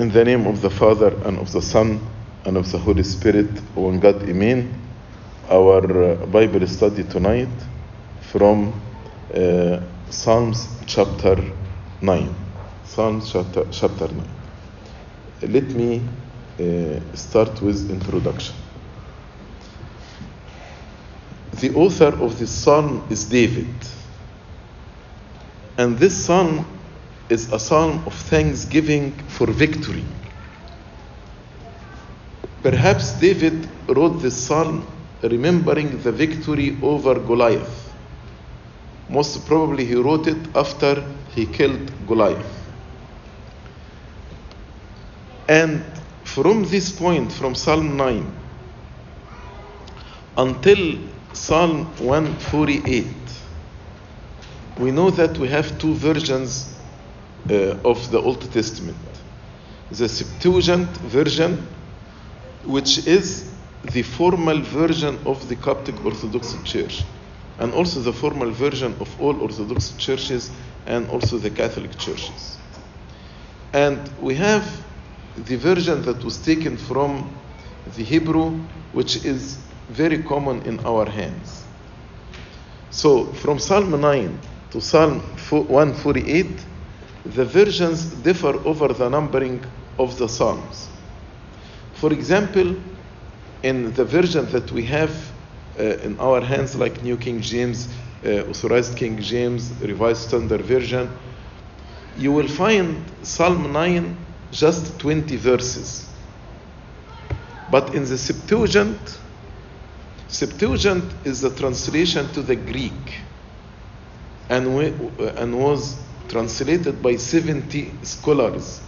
In the name of the Father and of the Son and of the Holy Spirit, one God, Amen. Our uh, Bible study tonight from uh, Psalms chapter 9. Psalms chapter, chapter 9. Let me uh, start with introduction. The author of this psalm is David. And this psalm is a psalm of thanksgiving for victory. Perhaps David wrote this psalm remembering the victory over Goliath. Most probably he wrote it after he killed Goliath. And from this point, from Psalm 9 until Psalm 148, we know that we have two versions uh, of the Old Testament. The Septuagint version, which is the formal version of the Coptic Orthodox Church, and also the formal version of all Orthodox churches and also the Catholic churches. And we have the version that was taken from the Hebrew, which is very common in our hands. So from Psalm 9 to Psalm 148, the versions differ over the numbering of the Psalms. For example, in the version that we have uh, in our hands, like New King James, uh, Authorized King James, Revised Standard Version, you will find Psalm 9 just 20 verses. But in the Septuagint, Septuagint is the translation to the Greek and, we, and was translated by 70 scholars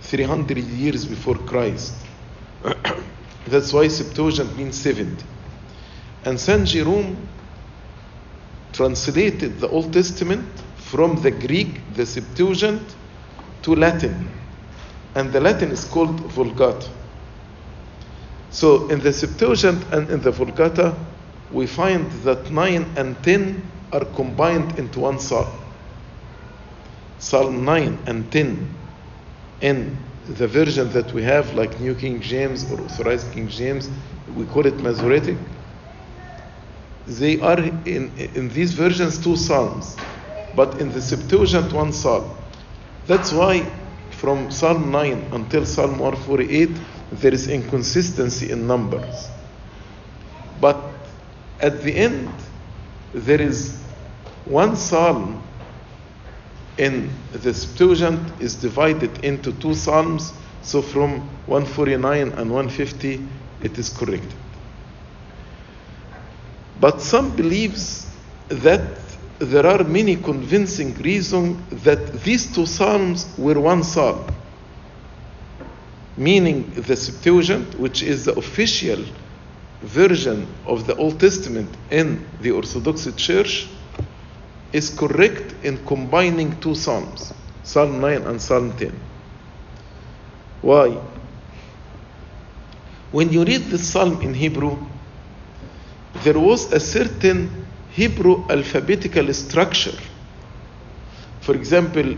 300 years before Christ. That's why Septuagint means 70. And Saint Jerome translated the Old Testament from the Greek, the Septuagint, to Latin. And the Latin is called Vulgata. So in the Septuagint and in the Vulgata, we find that 9 and 10 are combined into one psalm. Psalm 9 and 10 in the version that we have, like New King James or Authorized King James, we call it Masoretic. They are in, in these versions two psalms, but in the Septuagint one psalm. That's why from Psalm 9 until Psalm 148 there is inconsistency in numbers. But at the end, there is one psalm in the Septuagint is divided into two psalms. So from 149 and 150, it is corrected. But some believes that there are many convincing reasons that these two psalms were one psalm. Meaning the Septuagint, which is the official version of the Old Testament in the Orthodox Church, is correct in combining two Psalms, Psalm 9 and Psalm 10. Why? When you read the Psalm in Hebrew, there was a certain Hebrew alphabetical structure. For example,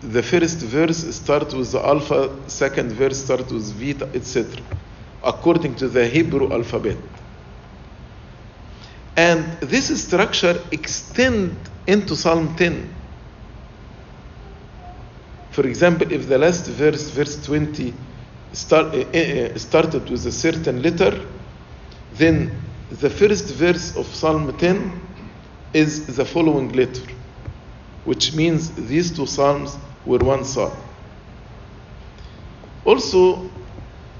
the first verse starts with the alpha, second verse starts with beta, etc., according to the Hebrew alphabet. And this structure extend into Psalm 10. For example, if the last verse, verse 20, start, uh, started with a certain letter, then the first verse of Psalm 10 is the following letter, which means these two Psalms were one Psalm. Also,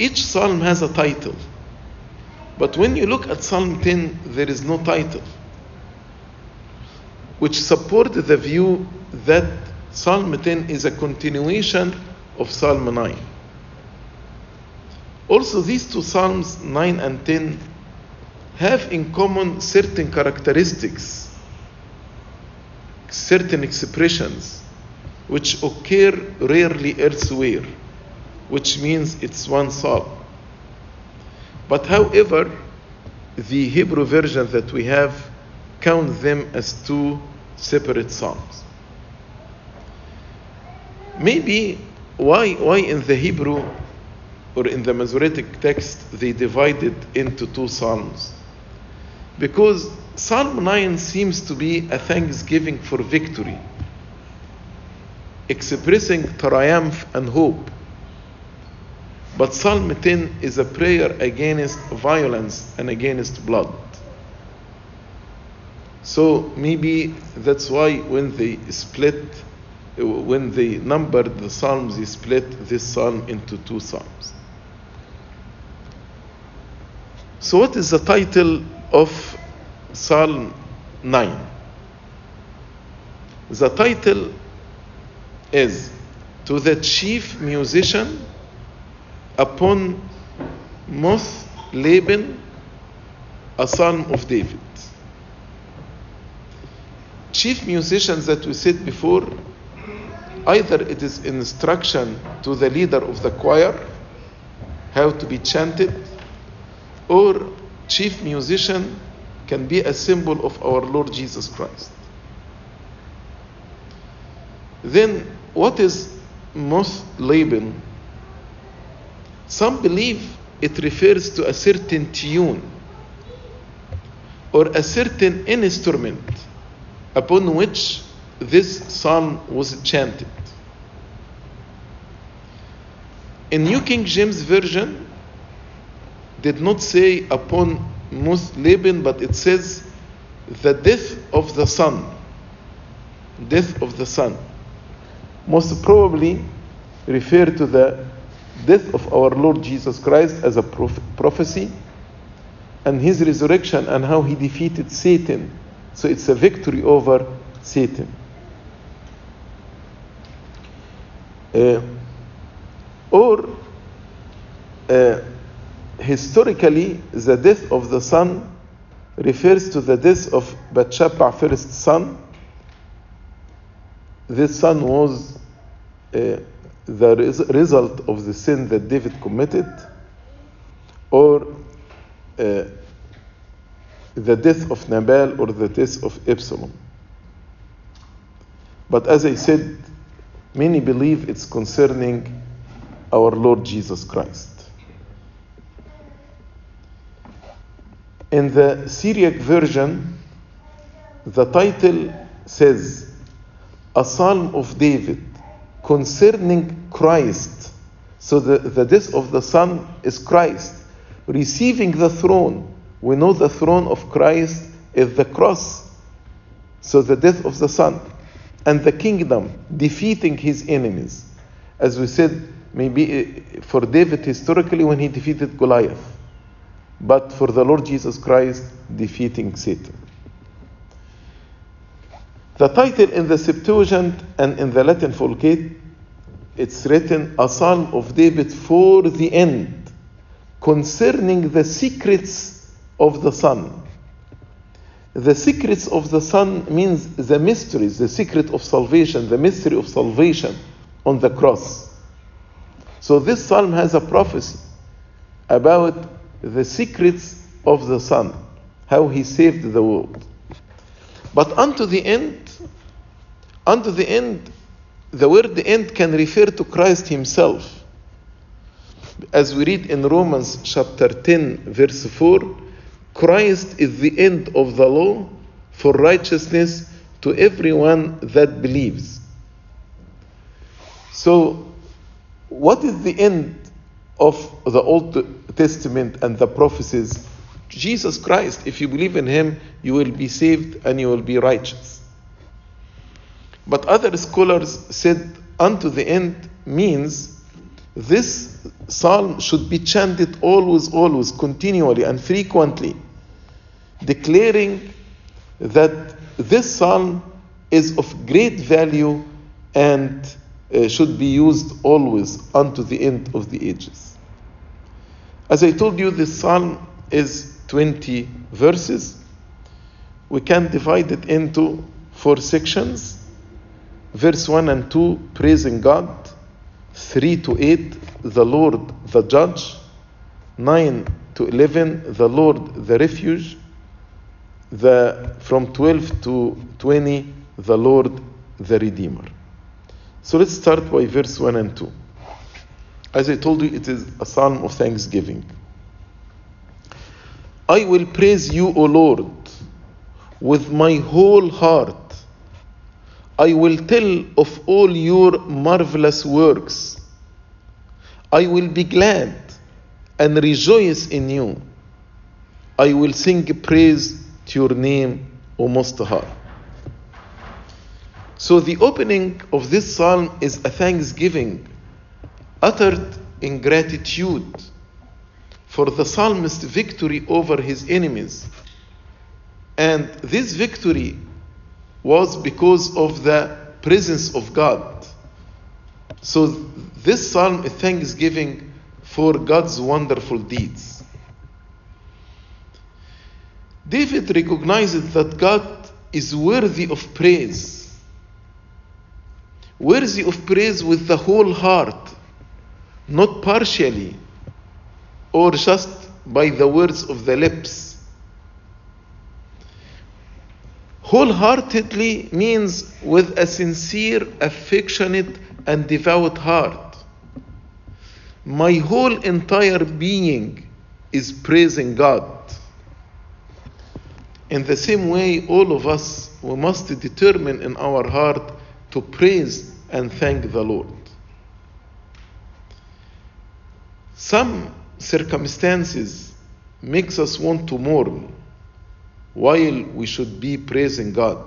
each Psalm has a title. But when you look at Psalm 10, there is no title, which support the view that Psalm 10 is a continuation of Psalm 9. Also, these two Psalms, 9 and 10, have in common certain characteristics, certain expressions, which occur rarely elsewhere, which means it's one psalm. But however, the Hebrew version that we have count them as two separate psalms. Maybe why, why in the Hebrew or in the Masoretic text they divided into two psalms? Because Psalm 9 seems to be a thanksgiving for victory, expressing triumph and hope. But Psalm 10 is a prayer against violence and against blood. So maybe that's why when they split, uh, when they numbered the Psalms, they split this Psalm into two Psalms. So, what is the title of Psalm 9? The title is To the Chief Musician upon Moth Laban, a son of David. Chief musicians that we said before, either it is instruction to the leader of the choir how to be chanted, or chief musician can be a symbol of our Lord Jesus Christ. Then, what is Moth Laban? Some believe it refers to a certain tune or a certain instrument upon which this psalm was chanted. In New King James Version, did not say upon Laban, but it says the death of the sun. Death of the sun. Most probably refer to the death of our Lord Jesus Christ as a proph- prophecy and his resurrection and how he defeated Satan. So it's a victory over Satan. Uh, or uh, historically, the death of the son refers to the death of Bathsheba, first son. This son was uh, the res- result of the sin that David committed, or uh, the death of Nabal, or the death of Absalom. But as I said, many believe it's concerning our Lord Jesus Christ. In the Syriac version, the title says, A Psalm of David concerning Christ. So the, the death of the Son is Christ receiving the throne. We know the throne of Christ is the cross. So the death of the Son and the kingdom defeating his enemies. As we said, maybe eh, for David historically when he defeated Goliath but for the Lord Jesus Christ defeating Satan. The title in the Septuagint and in the Latin Vulgate, it's written a psalm of David for the end, concerning the secrets of the Son. The secrets of the Son means the mysteries, the secret of salvation, the mystery of salvation on the cross. So this psalm has a prophecy about the secrets of the Son, how he saved the world. But unto the end, unto the end, the word end can refer to Christ himself. As we read in Romans chapter 10, verse 4, Christ is the end of the law for righteousness to everyone that believes. So, what is the end of the Old Testament and the prophecies? Jesus Christ. If you believe in Him, you will be saved and you will be righteous. But other scholars said, unto the end means this psalm should be chanted always, always, continually, and frequently, declaring that this psalm is of great value and uh, should be used always unto the end of the ages. As I told you, this psalm is 20 verses. We can divide it into four sections. Verse 1 and 2, praising God. 3 to 8, the Lord the judge. 9 to 11, the Lord the refuge. The, from 12 to 20, the Lord the Redeemer. So let's start by verse 1 and 2. As I told you, it is a psalm of thanksgiving. I will praise you, O Lord, with my whole heart. I will tell of all your marvelous works. I will be glad and rejoice in you. I will sing praise to your name, O Most High. So, the opening of this psalm is a thanksgiving uttered in gratitude for the psalmist's victory over his enemies. And this victory was because of the presence of God. So, this psalm is thanksgiving for God's wonderful deeds. David recognizes that God is worthy of praise, worthy of praise with the whole heart, not partially or just by the words of the lips. Wholeheartedly means with a sincere, affectionate, and devout heart. My whole entire being is praising God. In the same way, all of us, we must determine in our heart to praise and thank the Lord. Some circumstances makes us want to mourn while we should be praising God.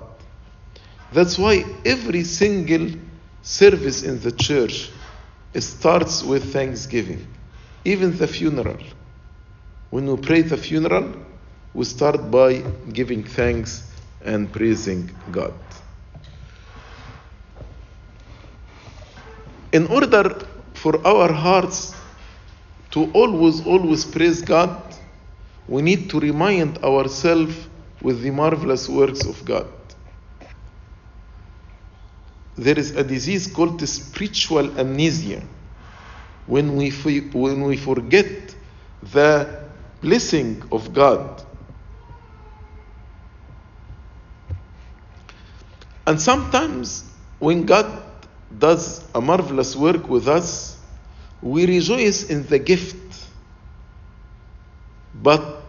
That's why every single service in the church starts with thanksgiving. Even the funeral. When we pray the funeral, we start by giving thanks and praising God. In order for our hearts to always, always praise God, we need to remind ourselves with the marvelous works of God. There is a disease called spiritual amnesia. When we, when we forget the blessing of God. And sometimes when God does a marvelous work with us, we rejoice in the gift. But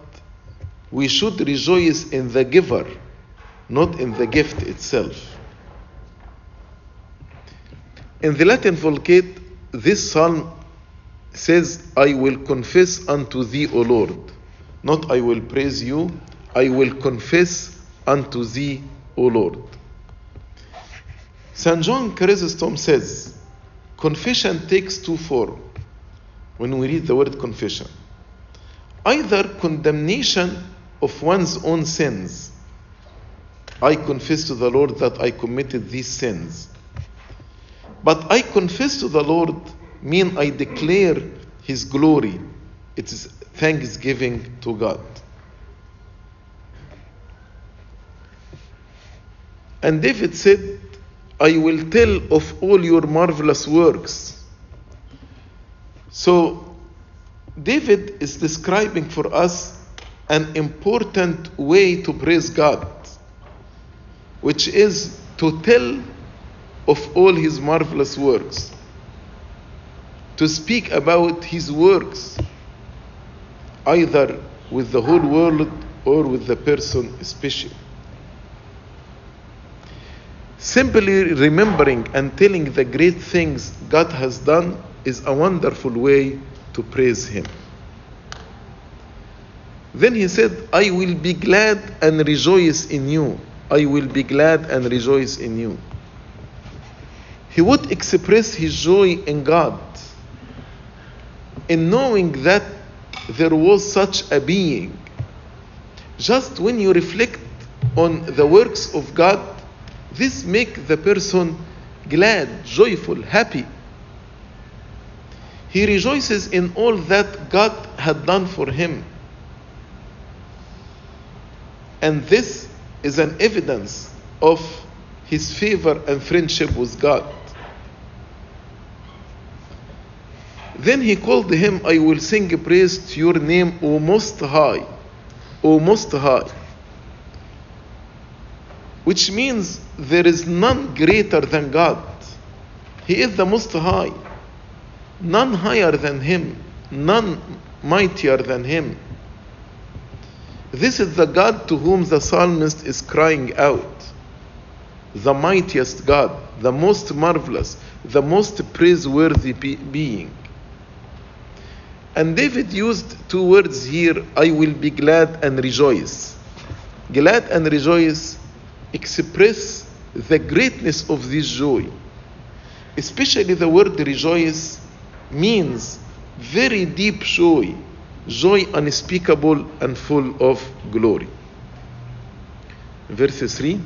we should rejoice in the giver, not in the gift itself. In the Latin Vulgate, this psalm says, I will confess unto thee, O Lord. Not I will praise you, I will confess unto thee, O Lord. St. John Chrysostom says, confession takes two forms when we read the word confession. Either condemnation of one's own sins. I confess to the Lord that I committed these sins. But I confess to the Lord mean I declare his glory. It is thanksgiving to God. And David said, I will tell of all your marvelous works. So, David is describing for us an important way to praise God, which is to tell of all his marvelous works, to speak about his works, either with the whole world or with the person especially. Simply remembering and telling the great things God has done is a wonderful way to praise Him. Then he said, I will be glad and rejoice in you. I will be glad and rejoice in you. He would express his joy in God, in knowing that there was such a being. Just when you reflect on the works of God, this make the person glad, joyful, happy. He rejoices in all that God had done for him. And this is an evidence of his favor and friendship with God. Then he called him, I will sing praise to your name, O Most High. O Most High. Which means there is none greater than God. He is the Most High. none higher than him, none mightier than him. This is the God to whom the psalmist is crying out. The mightiest God, the most marvelous, the most praiseworthy be- being. And David used two words here I will be glad and rejoice. Glad and rejoice express the greatness of this joy. Especially the word rejoice means very deep joy, joy unspeakable and full of glory. Verse 3.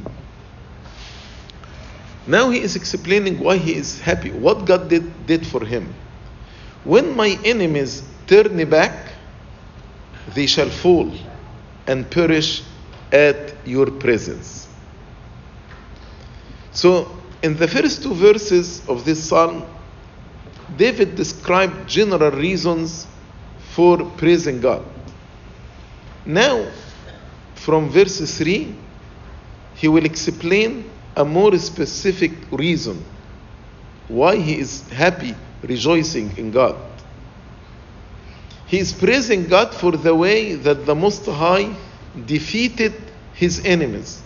Now he is explaining why he is happy, what God did, did for him. When my enemies turn me back, they shall fall and perish at your presence. So, in the first two verses of this psalm, David described general reasons for praising God. Now, from verse 3, he will explain a more specific reason why he is happy, rejoicing in God. He is praising God for the way that the Most High defeated his enemies.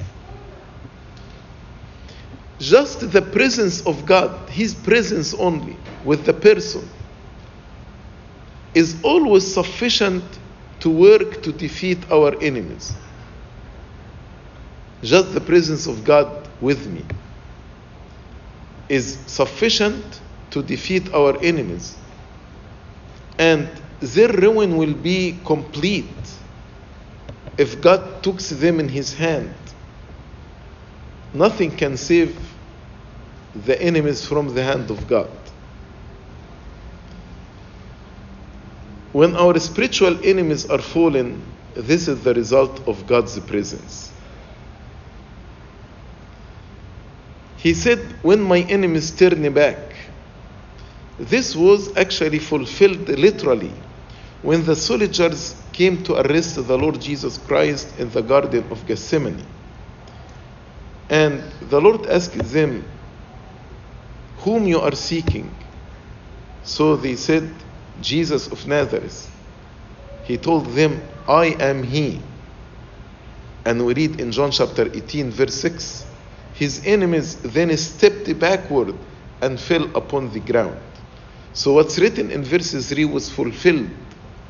Just the presence of God, his presence only with the person, is always sufficient to work to defeat our enemies. Just the presence of God with me is sufficient to defeat our enemies. And their ruin will be complete if God took them in his hand. Nothing can save the enemies from the hand of God. When our spiritual enemies are fallen, this is the result of God's presence. He said, When my enemies turn back, this was actually fulfilled literally when the soldiers came to arrest the Lord Jesus Christ in the Garden of Gethsemane. And the Lord asked them, Whom you are seeking? So they said, Jesus of Nazareth. He told them, I am He. And we read in John chapter 18, verse 6 His enemies then stepped backward and fell upon the ground. So what's written in verse 3 was fulfilled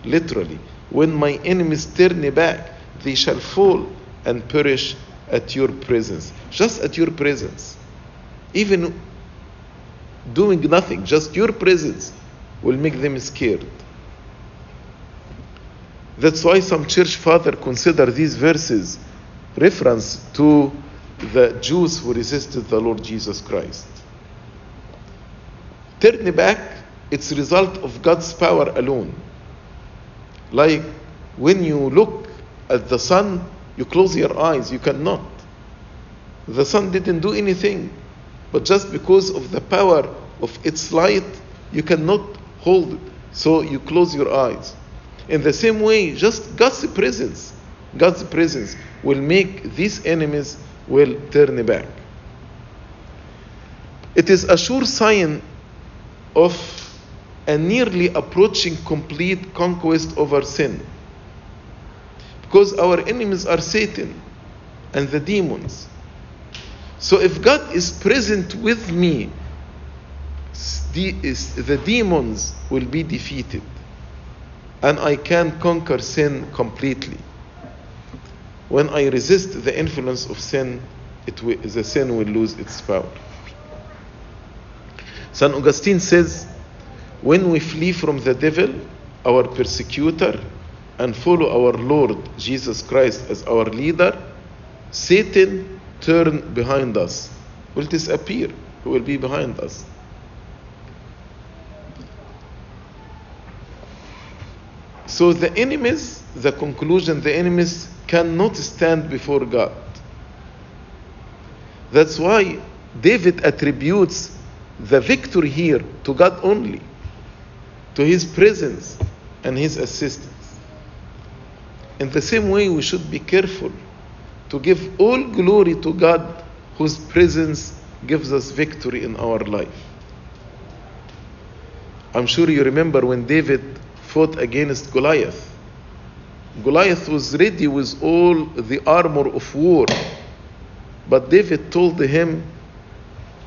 literally. When my enemies turn back, they shall fall and perish at your presence. Just at your presence. Even doing nothing, just your presence will make them scared. That's why some church father consider these verses reference to the Jews who resisted the Lord Jesus Christ. Turn back, it's result of God's power alone. Like when you look at the sun, you close your eyes, you cannot. The sun didn't do anything, but just because of the power of its light, you cannot hold it. So you close your eyes. In the same way, just God's presence, God's presence will make these enemies will turn back. It is a sure sign of a nearly approaching complete conquest over sin. Because our enemies are Satan and the demons. So if God is present with me, the demons will be defeated and I can conquer sin completely. When I resist the influence of sin, the sin will lose its power. St. Augustine says, when we flee from the devil, our persecutor, and follow our Lord Jesus Christ as our leader, Satan turn behind us, will disappear, he will be behind us. So the enemies, the conclusion, the enemies cannot stand before God. That's why David attributes the victory here to God only, to his presence and his assistance. In the same way, we should be careful to give all glory to God whose presence gives us victory in our life. I'm sure you remember when David fought against Goliath. Goliath was ready with all the armor of war. But David told him,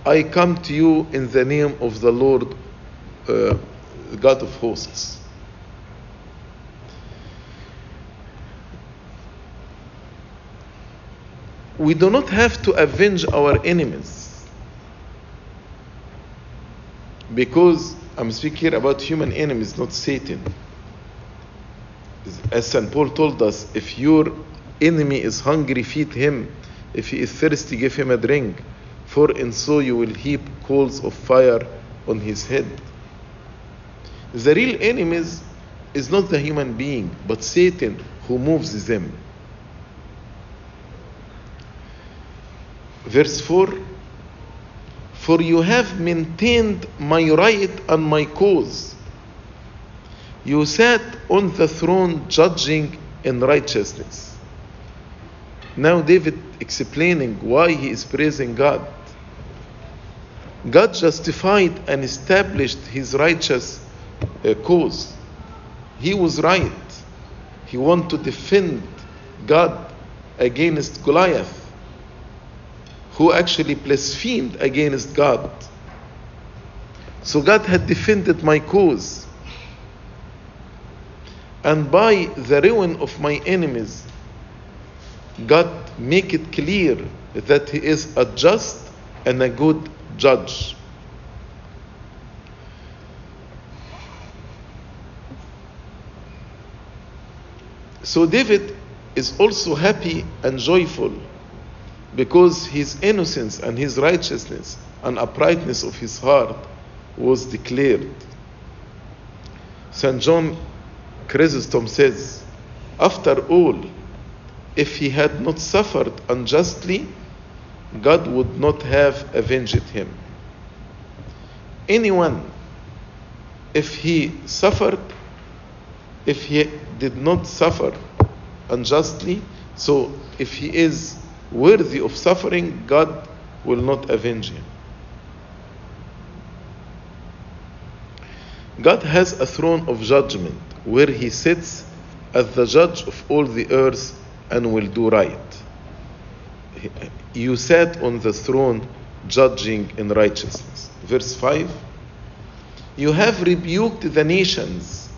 I come to you in the name of the Lord, uh, God of hosts. We do not have to avenge our enemies because I'm speaking here about human enemies, not Satan. As St. Paul told us, if your enemy is hungry, feed him. If he is thirsty, give him a drink. For in so you will heap coals of fire on his head. The real enemies is not the human being, but Satan who moves them. Verse 4 For you have maintained my right and my cause. You sat on the throne judging in righteousness. Now, David explaining why he is praising God. God justified and established his righteous uh, cause. He was right. He wanted to defend God against Goliath who actually blasphemed against God. So God had defended my cause. And by the ruin of my enemies, God make it clear that He is a just and a good judge. So David is also happy and joyful because his innocence and his righteousness and uprightness of his heart was declared. St. John Chrysostom says, After all, if he had not suffered unjustly, God would not have avenged him. Anyone, if he suffered, if he did not suffer unjustly, so if he is worthy of suffering, God will not avenge him. God has a throne of judgment where he sits as the judge of all the earth and will do right. You sat on the throne judging in righteousness. Verse 5 You have rebuked the nations,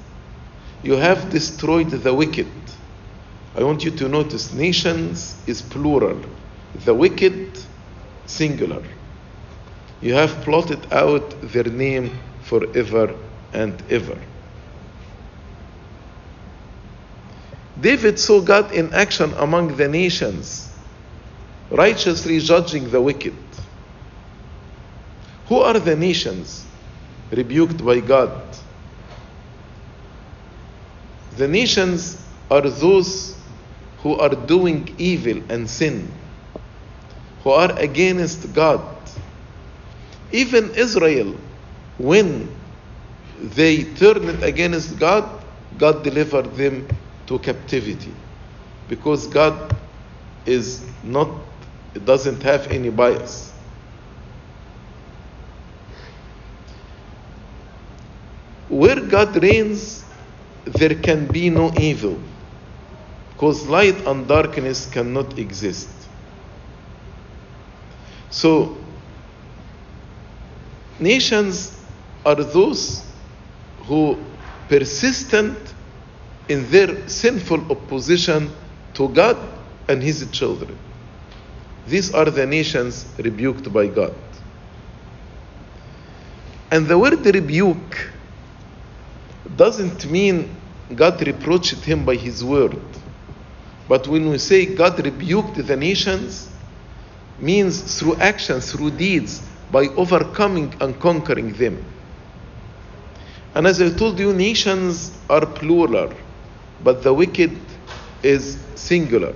you have destroyed the wicked. I want you to notice nations is plural, the wicked singular. You have plotted out their name forever and ever. David saw God in action among the nations, righteously judging the wicked. Who are the nations rebuked by God? The nations are those who are doing evil and sin, who are against God. Even Israel, when they turned against God, God delivered them to captivity because God is not it doesn't have any bias. Where God reigns, there can be no evil because light and darkness cannot exist. So, nations are those who persistent in their sinful opposition to God and His children. These are the nations rebuked by God. And the word rebuke doesn't mean God reproached him by his word. But when we say God rebuked the nations, means through actions, through deeds, by overcoming and conquering them. And as I told you, nations are plural, but the wicked is singular.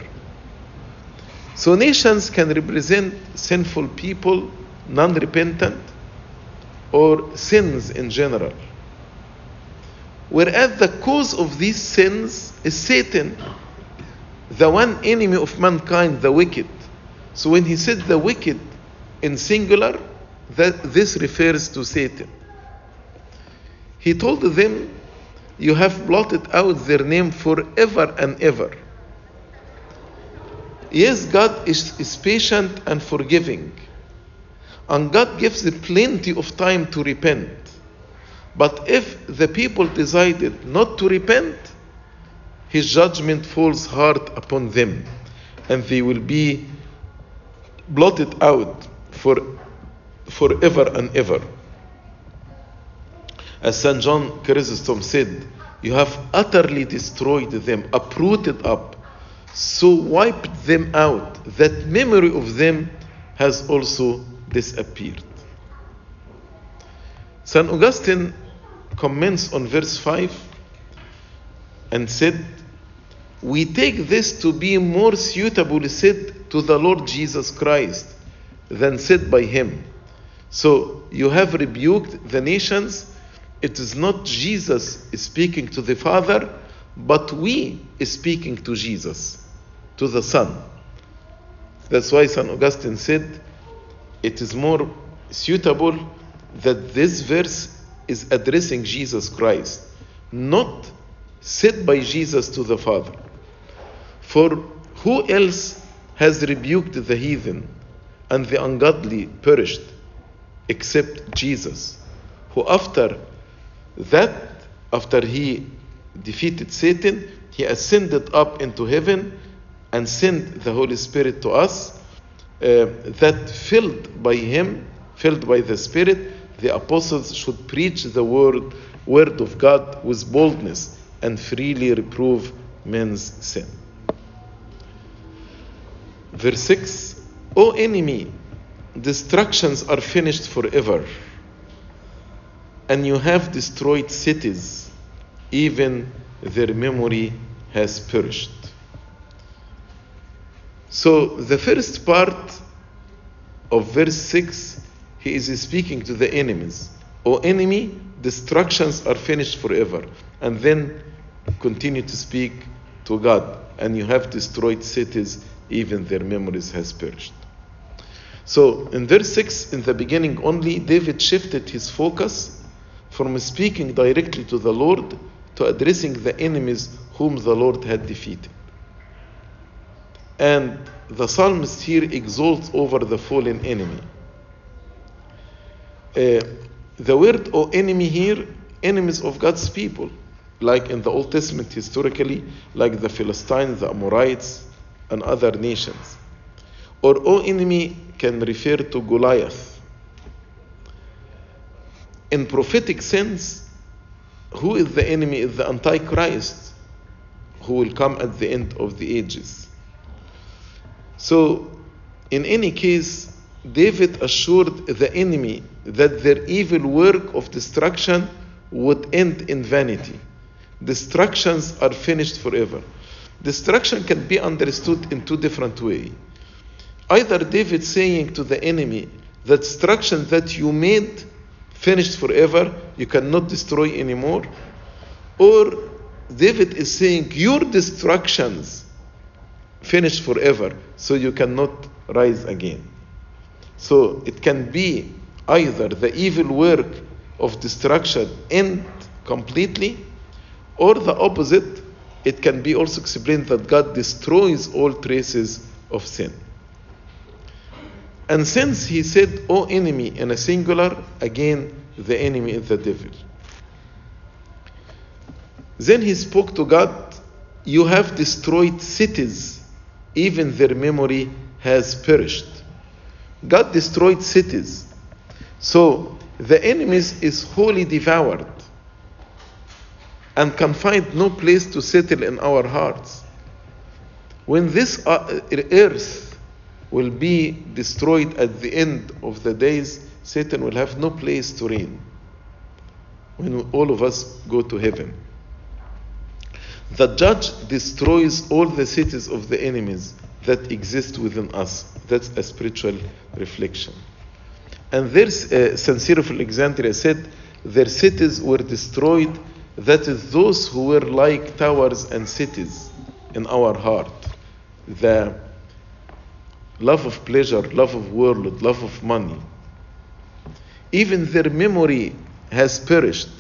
So nations can represent sinful people, non repentant, or sins in general. Whereas the cause of these sins is Satan, the one enemy of mankind, the wicked. So when he said the wicked in singular, that this refers to Satan. He told them, You have blotted out their name forever and ever. Yes, God is, is patient and forgiving. And God gives plenty of time to repent. But if the people decided not to repent, his judgment falls hard upon them, and they will be blotted out for forever and ever. As St. John Chrysostom said, You have utterly destroyed them, uprooted up, so wiped them out that memory of them has also disappeared. St. Augustine comments on verse 5 and said, We take this to be more suitable said to the Lord Jesus Christ than said by him. So you have rebuked the nations. It is not Jesus speaking to the Father, but we speaking to Jesus, to the Son. That's why St. Augustine said, It is more suitable that this verse is addressing Jesus Christ, not said by Jesus to the Father. For who else has rebuked the heathen and the ungodly perished except Jesus, who after that, after he defeated Satan, he ascended up into heaven and sent the Holy Spirit to us, uh, that filled by him, filled by the Spirit, the apostles should preach the word, word of God with boldness and freely reprove men's sin. Verse 6 O enemy, destructions are finished forever, and you have destroyed cities, even their memory has perished. So, the first part of verse 6, he is speaking to the enemies. O enemy, destructions are finished forever. And then continue to speak to God, and you have destroyed cities, even their memories has perished. So in verse 6, in the beginning only, David shifted his focus from speaking directly to the Lord to addressing the enemies whom the Lord had defeated. And the psalmist here exalts over the fallen enemy. Uh, the word or enemy" here, enemies of God's people, like in the Old Testament historically, like the Philistines, the Amorites, and other nations. Or "o enemy" can refer to Goliath. In prophetic sense, who is the enemy? Is the Antichrist, who will come at the end of the ages. So, in any case, David assured the enemy that their evil work of destruction would end in vanity. Destructions are finished forever. Destruction can be understood in two different ways. Either David saying to the enemy, the destruction that you made finished forever, you cannot destroy anymore, or David is saying, your destructions finished forever, so you cannot rise again. So it can be either the evil work of destruction end completely, or the opposite. It can be also explained that God destroys all traces of sin. And since he said, O enemy, in a singular, again, the enemy is the devil. Then he spoke to God, You have destroyed cities, even their memory has perished. God destroyed cities. So the enemies is wholly devoured and can find no place to settle in our hearts. When this earth will be destroyed at the end of the days, Satan will have no place to reign when all of us go to heaven. The judge destroys all the cities of the enemies that exist within us. That's a spiritual reflection. And there's uh, St. Cyril of Alexandria said, their cities were destroyed, that is, those who were like towers and cities in our heart. The love of pleasure, love of world, love of money. Even their memory has perished.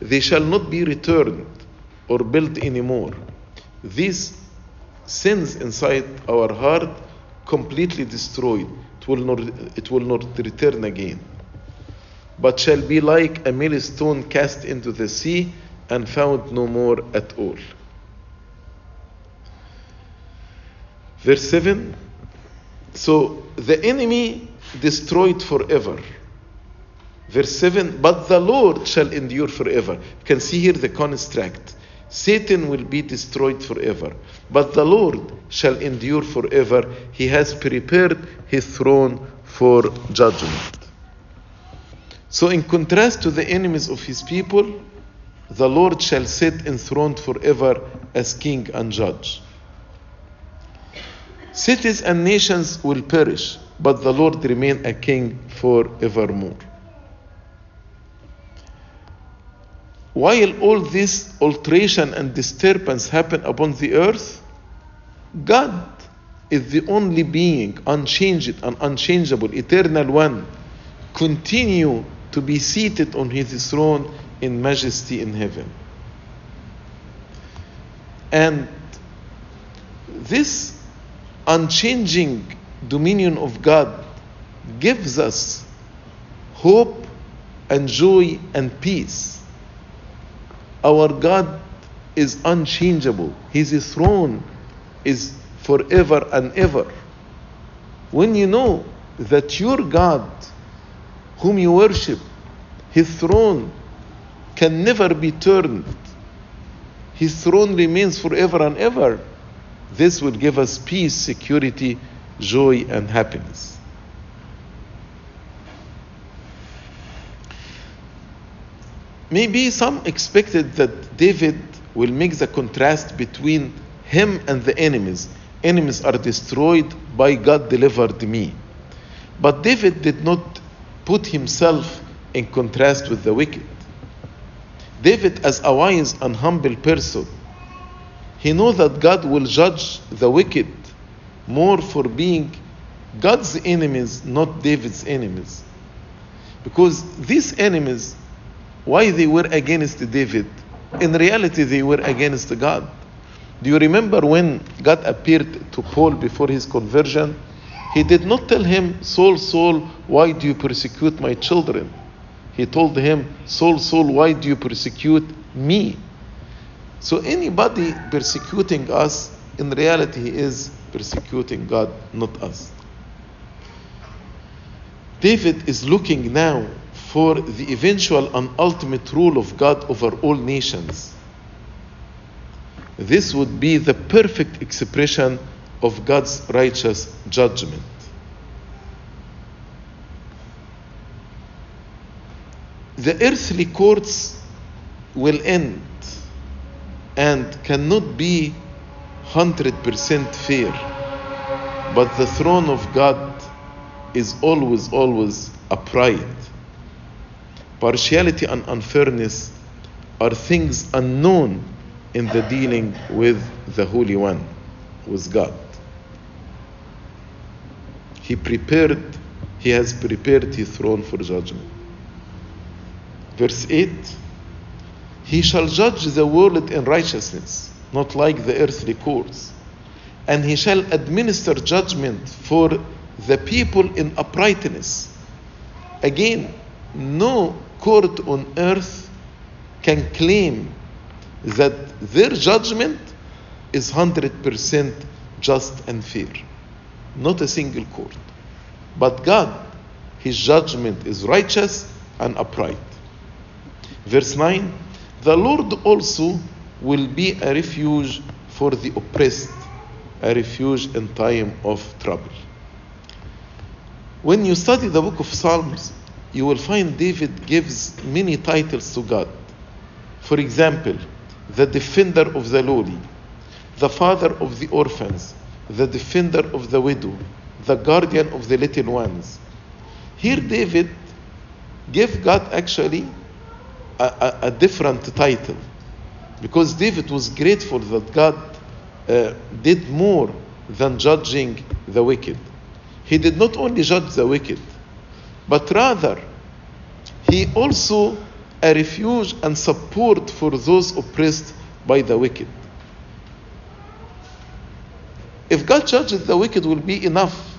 they shall not be returned or built anymore. These sins inside our heart completely destroyed. It will not, it will not return again, but shall be like a millstone cast into the sea and found no more at all. Verse 7 So the enemy destroyed forever. Verse 7 But the Lord shall endure forever. You can see here the construct. Satan will be destroyed forever, but the Lord shall endure forever. He has prepared his throne for judgment. So, in contrast to the enemies of his people, the Lord shall sit enthroned forever as king and judge. Cities and nations will perish, but the Lord remain a king forevermore. While all this alteration and disturbance happen upon the earth, God is the only being, unchanged and unchangeable, eternal one, continue to be seated on his throne in majesty in heaven. And this unchanging dominion of God gives us hope and joy and peace. Our God is unchangeable, His throne is forever and ever. When you know that your God, whom you worship, His throne can never be turned, His throne remains forever and ever, this will give us peace, security, joy, and happiness. Maybe some expected that David will make the contrast between him and the enemies. Enemies are destroyed by God delivered me. But David did not put himself in contrast with the wicked. David, as a wise and humble person, he knows that God will judge the wicked more for being God's enemies, not David's enemies. Because these enemies, why they were against David? In reality, they were against God. Do you remember when God appeared to Paul before his conversion? He did not tell him, Saul, Saul, why do you persecute my children? He told him, Saul, Saul, why do you persecute me? So anybody persecuting us, in reality, he is persecuting God, not us. David is looking now for the eventual and ultimate rule of God over all nations. This would be the perfect expression of God's righteous judgment. The earthly courts will end and cannot be 100% fair. But the throne of God is always, always upright. Partiality and unfairness are things unknown in the dealing with the Holy One, with God. He prepared, He has prepared His throne for judgment. Verse 8 He shall judge the world in righteousness, not like the earthly courts, and He shall administer judgment for the people in uprightness. Again, no court on earth can claim that their judgment is 100% just and fair. Not a single court. But God, His judgment is righteous and upright. Verse 9 The Lord also will be a refuge for the oppressed, a refuge in time of trouble. When you study the book of Psalms, you will find David gives many titles to God. For example, the defender of the lowly, the father of the orphans, the defender of the widow, the guardian of the little ones. Here, David gave God actually a, a, a different title because David was grateful that God uh, did more than judging the wicked. He did not only judge the wicked, but rather he also a refuge and support for those oppressed by the wicked. If God judges the wicked will be enough.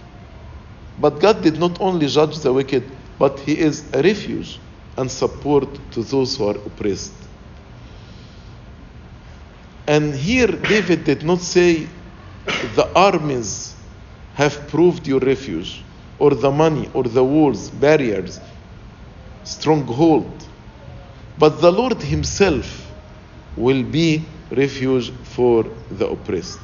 But God did not only judge the wicked, but He is a refuge and support to those who are oppressed. And here David did not say the armies have proved your refuge, or the money, or the walls, barriers, stronghold. But the Lord Himself will be refuge for the oppressed.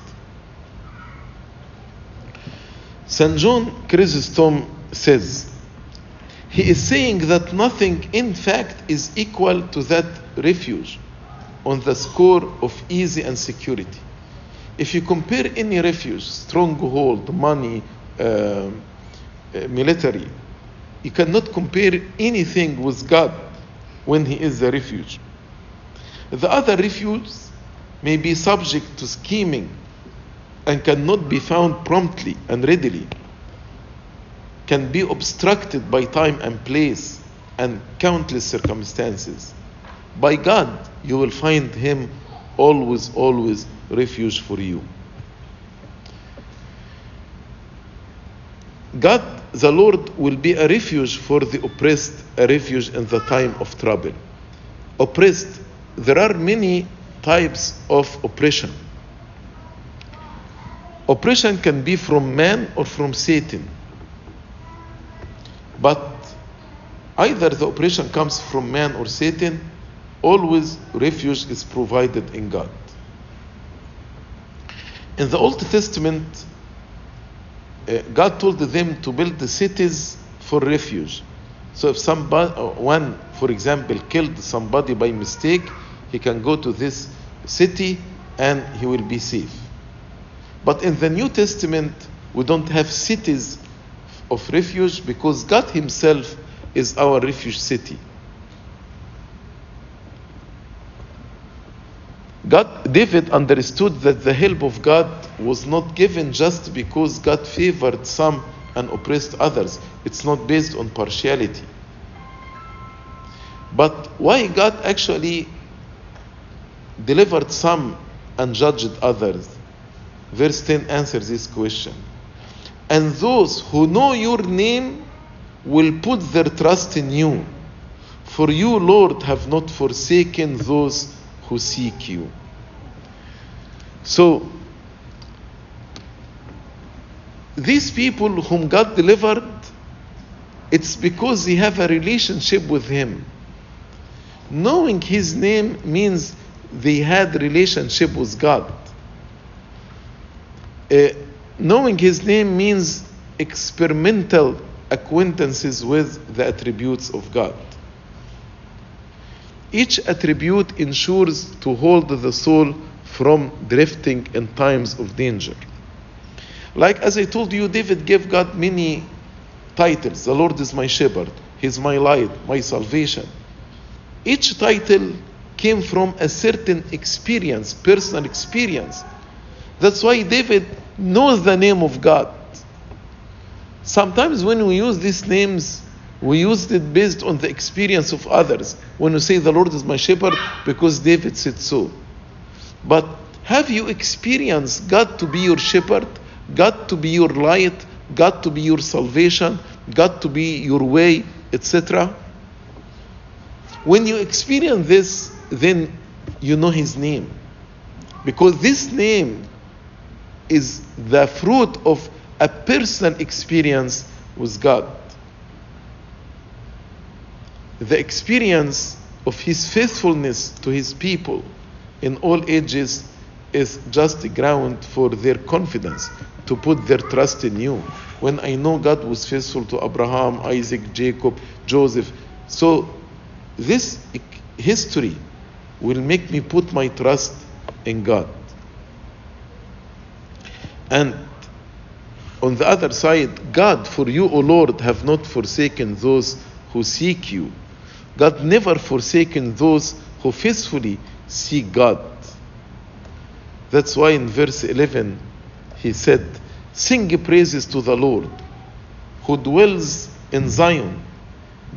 St. John Chrysostom says, he is saying that nothing in fact is equal to that refuge on the score of ease and security. If you compare any refuge, stronghold, money, uh, uh, military, you cannot compare anything with God when He is the refuge. The other refuges may be subject to scheming and cannot be found promptly and readily, can be obstructed by time and place and countless circumstances. By God, you will find Him always, always refuge for you. God, the Lord, will be a refuge for the oppressed, a refuge in the time of trouble. Oppressed, there are many types of oppression. Oppression can be from man or from Satan. But either the oppression comes from man or Satan, always refuge is provided in God. In the Old Testament, uh, God told them to build the cities for refuge. So if somebody, uh, one, for example, killed somebody by mistake, he can go to this city and he will be safe. But in the New Testament, we don't have cities of refuge because God Himself is our refuge city. God, David understood that the help of God was not given just because God favored some and oppressed others. It's not based on partiality. But why God actually delivered some and judged others? Verse 10 answers this question. And those who know your name will put their trust in you. For you, Lord, have not forsaken those who seek you. So, these people whom God delivered, it's because they have a relationship with Him. Knowing His name means they had relationship with God. Uh, knowing His name means experimental acquaintances with the attributes of God. Each attribute ensures to hold the soul from drifting in times of danger. Like as I told you, David gave God many titles. The Lord is my shepherd, He's my light, my salvation. Each title came from a certain experience, personal experience. That's why David knows the name of God. Sometimes when we use these names, we use it based on the experience of others. When we say the Lord is my shepherd, because David said so. But have you experienced God to be your shepherd, God to be your light, God to be your salvation, God to be your way, etc.? When you experience this, then you know His name. Because this name is the fruit of a personal experience with God. The experience of His faithfulness to His people in all ages is just the ground for their confidence to put their trust in you. When I know God was faithful to Abraham, Isaac, Jacob, Joseph, so this history will make me put my trust in God. And on the other side, God, for you, O Lord, have not forsaken those who seek you. God never forsaken those who faithfully seek God. That's why in verse 11 he said, Sing praises to the Lord who dwells in Zion,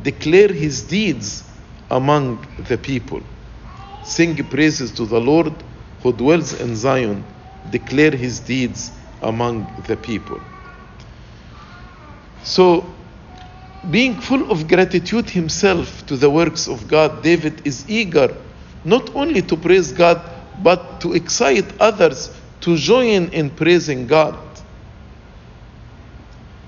declare his deeds among the people. Sing praises to the Lord who dwells in Zion. Declare his deeds among the people. So, being full of gratitude himself to the works of God, David is eager not only to praise God, but to excite others to join in praising God.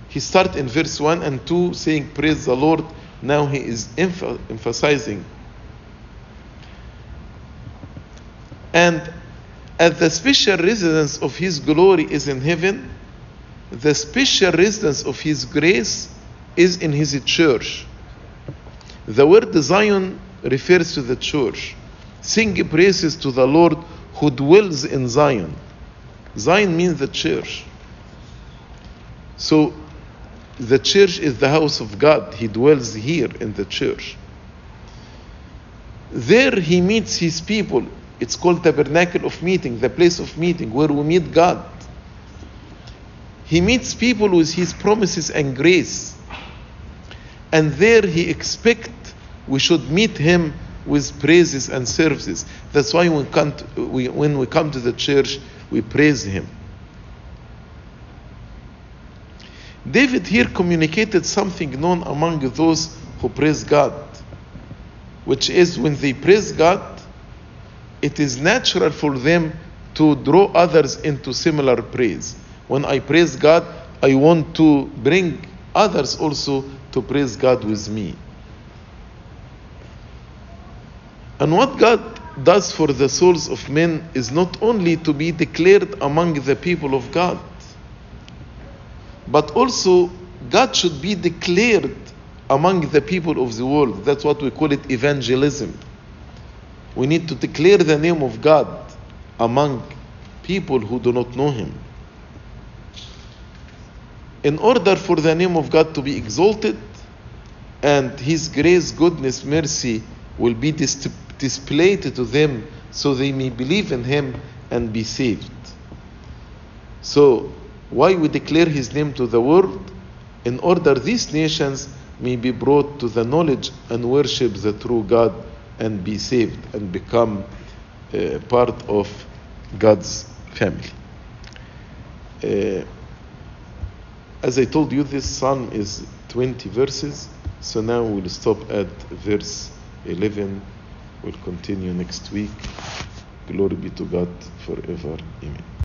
He starts in verse 1 and 2 saying, Praise the Lord. Now he is emph- emphasizing. And as the special residence of his glory is in heaven, the special residence of his grace is in his church. The word Zion refers to the church. Sing praises to the Lord who dwells in Zion. Zion means the church. So the church is the house of God. He dwells here in the church. There he meets his people. It's called tabernacle of meeting, the place of meeting where we meet God. He meets people with his promises and grace. And there he expects we should meet him with praises and services. That's why when, to, we, when we come to the church, we praise him. David here communicated something known among those who praise God, which is when they praise God, it is natural for them to draw others into similar praise. When I praise God, I want to bring others also to praise God with me. And what God does for the souls of men is not only to be declared among the people of God, but also God should be declared among the people of the world. That's what we call it evangelism. We need to declare the name of God among people who do not know Him. In order for the name of God to be exalted and His grace, goodness, mercy will be dis- displayed to them so they may believe in Him and be saved. So, why we declare His name to the world? In order these nations may be brought to the knowledge and worship the true God and be saved and become uh, part of God's family. Uh, as I told you, this psalm is 20 verses, so now we'll stop at verse 11. We'll continue next week. Glory be to God forever. Amen.